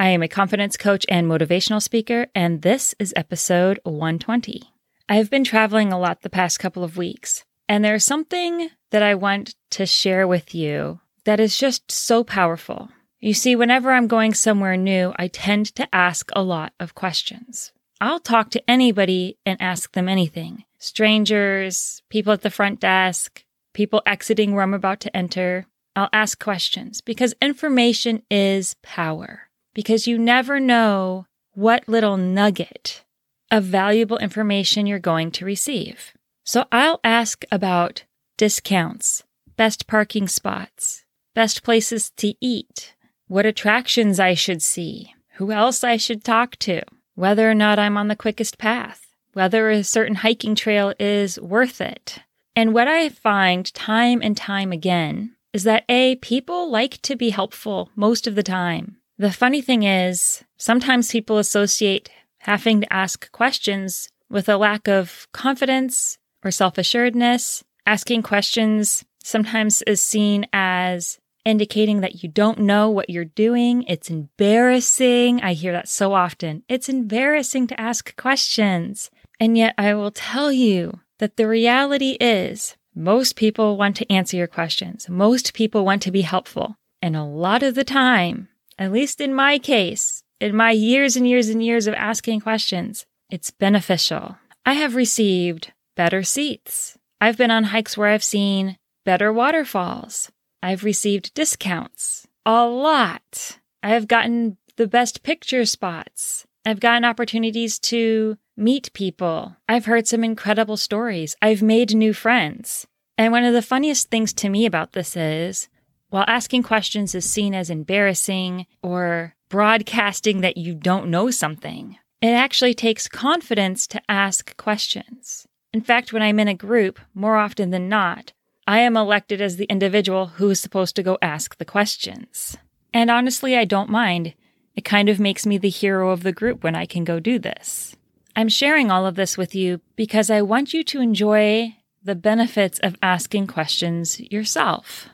I am a confidence coach and motivational speaker, and this is episode 120. I've been traveling a lot the past couple of weeks, and there's something that I want to share with you that is just so powerful. You see, whenever I'm going somewhere new, I tend to ask a lot of questions. I'll talk to anybody and ask them anything strangers, people at the front desk, people exiting where I'm about to enter. I'll ask questions because information is power. Because you never know what little nugget of valuable information you're going to receive. So I'll ask about discounts, best parking spots, best places to eat, what attractions I should see, who else I should talk to, whether or not I'm on the quickest path, whether a certain hiking trail is worth it. And what I find time and time again is that A, people like to be helpful most of the time. The funny thing is, sometimes people associate having to ask questions with a lack of confidence or self assuredness. Asking questions sometimes is seen as indicating that you don't know what you're doing. It's embarrassing. I hear that so often. It's embarrassing to ask questions. And yet I will tell you that the reality is most people want to answer your questions. Most people want to be helpful. And a lot of the time, at least in my case, in my years and years and years of asking questions, it's beneficial. I have received better seats. I've been on hikes where I've seen better waterfalls. I've received discounts a lot. I've gotten the best picture spots. I've gotten opportunities to meet people. I've heard some incredible stories. I've made new friends. And one of the funniest things to me about this is while asking questions is seen as embarrassing or broadcasting that you don't know something, it actually takes confidence to ask questions. In fact, when I'm in a group, more often than not, I am elected as the individual who is supposed to go ask the questions. And honestly, I don't mind. It kind of makes me the hero of the group when I can go do this. I'm sharing all of this with you because I want you to enjoy the benefits of asking questions yourself.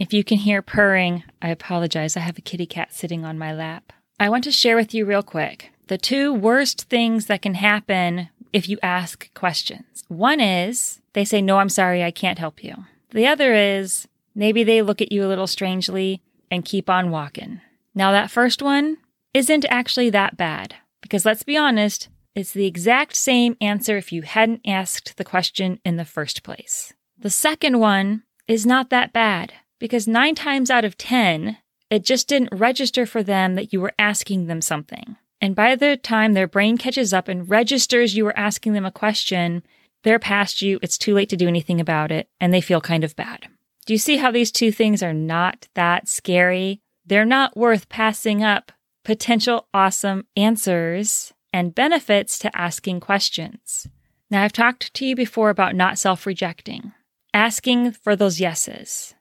If you can hear purring, I apologize. I have a kitty cat sitting on my lap. I want to share with you real quick the two worst things that can happen if you ask questions. One is they say, No, I'm sorry, I can't help you. The other is maybe they look at you a little strangely and keep on walking. Now, that first one isn't actually that bad because let's be honest, it's the exact same answer if you hadn't asked the question in the first place. The second one is not that bad because nine times out of 10, it just didn't register for them that you were asking them something. And by the time their brain catches up and registers you were asking them a question, they're past you, it's too late to do anything about it, and they feel kind of bad. Do you see how these two things are not that scary? They're not worth passing up potential awesome answers and benefits to asking questions. Now, I've talked to you before about not self rejecting, asking for those yeses.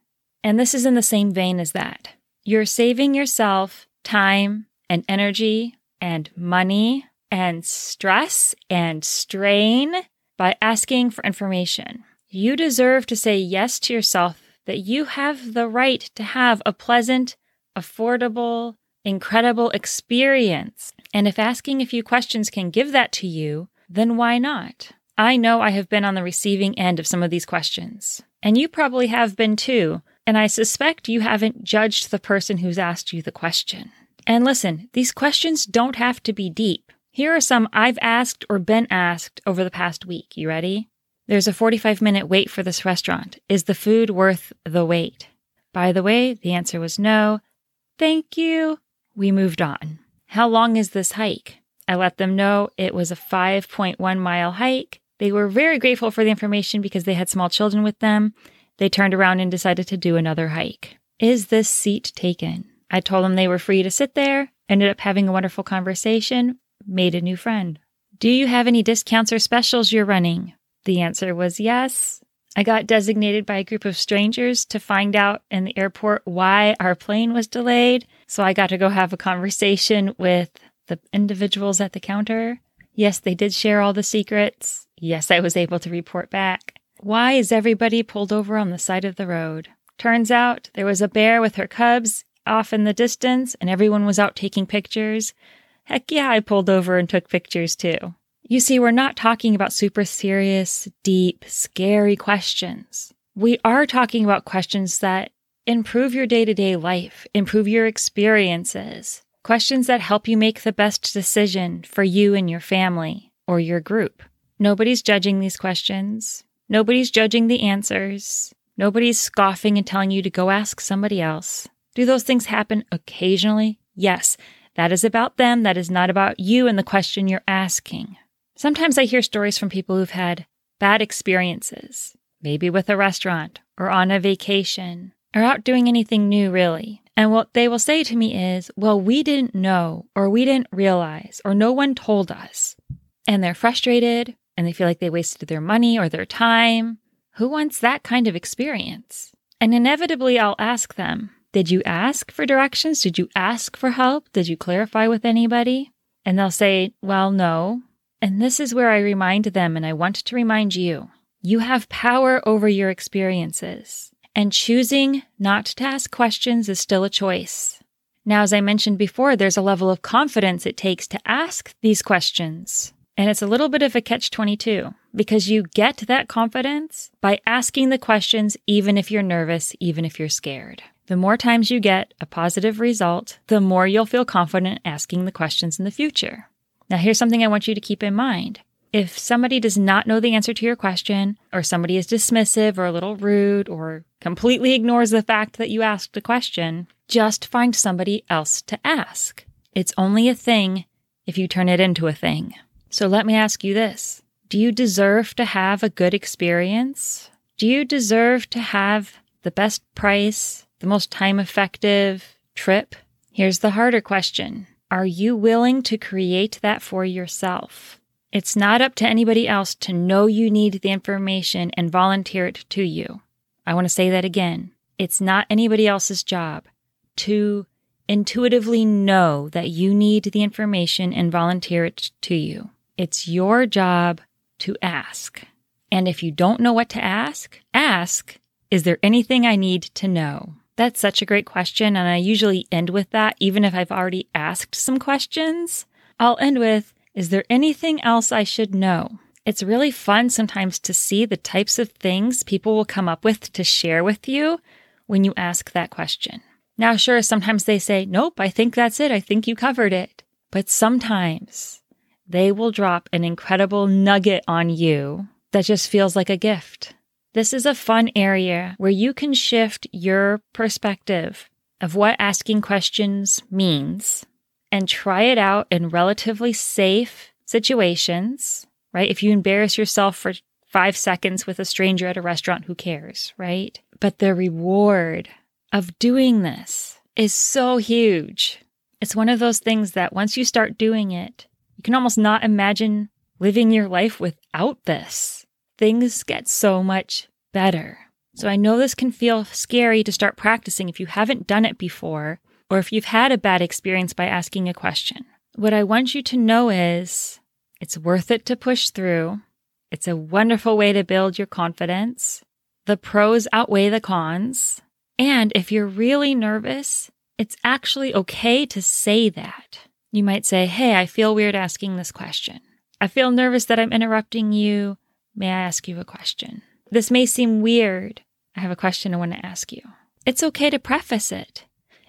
And this is in the same vein as that. You're saving yourself time and energy and money and stress and strain by asking for information. You deserve to say yes to yourself that you have the right to have a pleasant, affordable, incredible experience. And if asking a few questions can give that to you, then why not? I know I have been on the receiving end of some of these questions, and you probably have been too. And I suspect you haven't judged the person who's asked you the question. And listen, these questions don't have to be deep. Here are some I've asked or been asked over the past week. You ready? There's a 45 minute wait for this restaurant. Is the food worth the wait? By the way, the answer was no. Thank you. We moved on. How long is this hike? I let them know it was a 5.1 mile hike. They were very grateful for the information because they had small children with them. They turned around and decided to do another hike. Is this seat taken? I told them they were free to sit there, ended up having a wonderful conversation, made a new friend. Do you have any discounts or specials you're running? The answer was yes. I got designated by a group of strangers to find out in the airport why our plane was delayed. So I got to go have a conversation with the individuals at the counter. Yes, they did share all the secrets. Yes, I was able to report back. Why is everybody pulled over on the side of the road? Turns out there was a bear with her cubs off in the distance, and everyone was out taking pictures. Heck yeah, I pulled over and took pictures too. You see, we're not talking about super serious, deep, scary questions. We are talking about questions that improve your day to day life, improve your experiences, questions that help you make the best decision for you and your family or your group. Nobody's judging these questions. Nobody's judging the answers. Nobody's scoffing and telling you to go ask somebody else. Do those things happen occasionally? Yes. That is about them. That is not about you and the question you're asking. Sometimes I hear stories from people who've had bad experiences, maybe with a restaurant or on a vacation or out doing anything new, really. And what they will say to me is, well, we didn't know or we didn't realize or no one told us. And they're frustrated and they feel like they wasted their money or their time who wants that kind of experience? And inevitably, I'll ask them, Did you ask for directions? Did you ask for help? Did you clarify with anybody? And they'll say, Well, no. And this is where I remind them, and I want to remind you you have power over your experiences. And choosing not to ask questions is still a choice. Now, as I mentioned before, there's a level of confidence it takes to ask these questions. And it's a little bit of a catch 22 because you get that confidence by asking the questions, even if you're nervous, even if you're scared. The more times you get a positive result, the more you'll feel confident asking the questions in the future. Now, here's something I want you to keep in mind. If somebody does not know the answer to your question, or somebody is dismissive or a little rude or completely ignores the fact that you asked a question, just find somebody else to ask. It's only a thing if you turn it into a thing. So let me ask you this Do you deserve to have a good experience? Do you deserve to have the best price, the most time effective trip? Here's the harder question Are you willing to create that for yourself? It's not up to anybody else to know you need the information and volunteer it to you. I want to say that again. It's not anybody else's job to intuitively know that you need the information and volunteer it to you. It's your job to ask. And if you don't know what to ask, ask, is there anything I need to know? That's such a great question. And I usually end with that, even if I've already asked some questions. I'll end with, is there anything else I should know? It's really fun sometimes to see the types of things people will come up with to share with you when you ask that question. Now, sure, sometimes they say, Nope, I think that's it. I think you covered it. But sometimes they will drop an incredible nugget on you that just feels like a gift. This is a fun area where you can shift your perspective of what asking questions means and try it out in relatively safe situations, right? If you embarrass yourself for five seconds with a stranger at a restaurant, who cares, right? But the reward of doing this is so huge. It's one of those things that once you start doing it, you can almost not imagine living your life without this. Things get so much better. So I know this can feel scary to start practicing if you haven't done it before, or if you've had a bad experience by asking a question. What I want you to know is it's worth it to push through. It's a wonderful way to build your confidence. The pros outweigh the cons. And if you're really nervous, it's actually okay to say that. You might say, Hey, I feel weird asking this question. I feel nervous that I'm interrupting you. May I ask you a question? This may seem weird. I have a question I want to ask you. It's okay to preface it.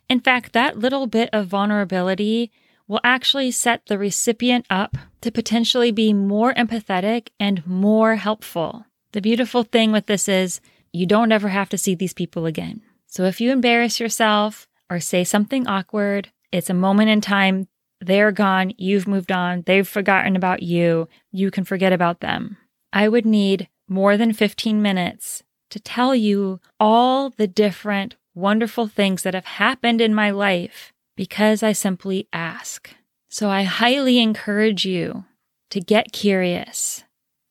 In fact, that little bit of vulnerability will actually set the recipient up to potentially be more empathetic and more helpful. The beautiful thing with this is you don't ever have to see these people again. So if you embarrass yourself or say something awkward, it's a moment in time they're gone. You've moved on. They've forgotten about you. You can forget about them. I would need more than 15 minutes to tell you all the different wonderful things that have happened in my life because I simply ask. So I highly encourage you to get curious,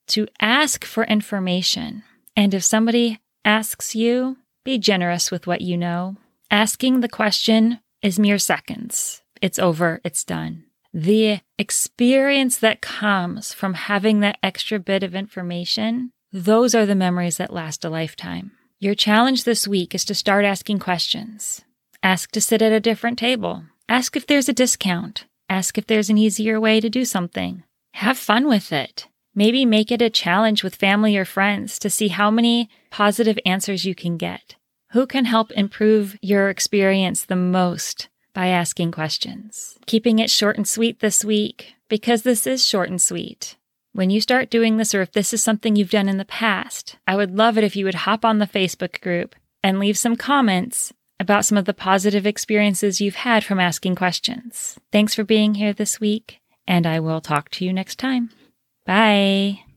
to ask for information. And if somebody asks you, be generous with what you know. Asking the question is mere seconds. It's over, it's done. The experience that comes from having that extra bit of information, those are the memories that last a lifetime. Your challenge this week is to start asking questions. Ask to sit at a different table. Ask if there's a discount. Ask if there's an easier way to do something. Have fun with it. Maybe make it a challenge with family or friends to see how many positive answers you can get. Who can help improve your experience the most by asking questions? Keeping it short and sweet this week because this is short and sweet. When you start doing this, or if this is something you've done in the past, I would love it if you would hop on the Facebook group and leave some comments about some of the positive experiences you've had from asking questions. Thanks for being here this week, and I will talk to you next time. Bye.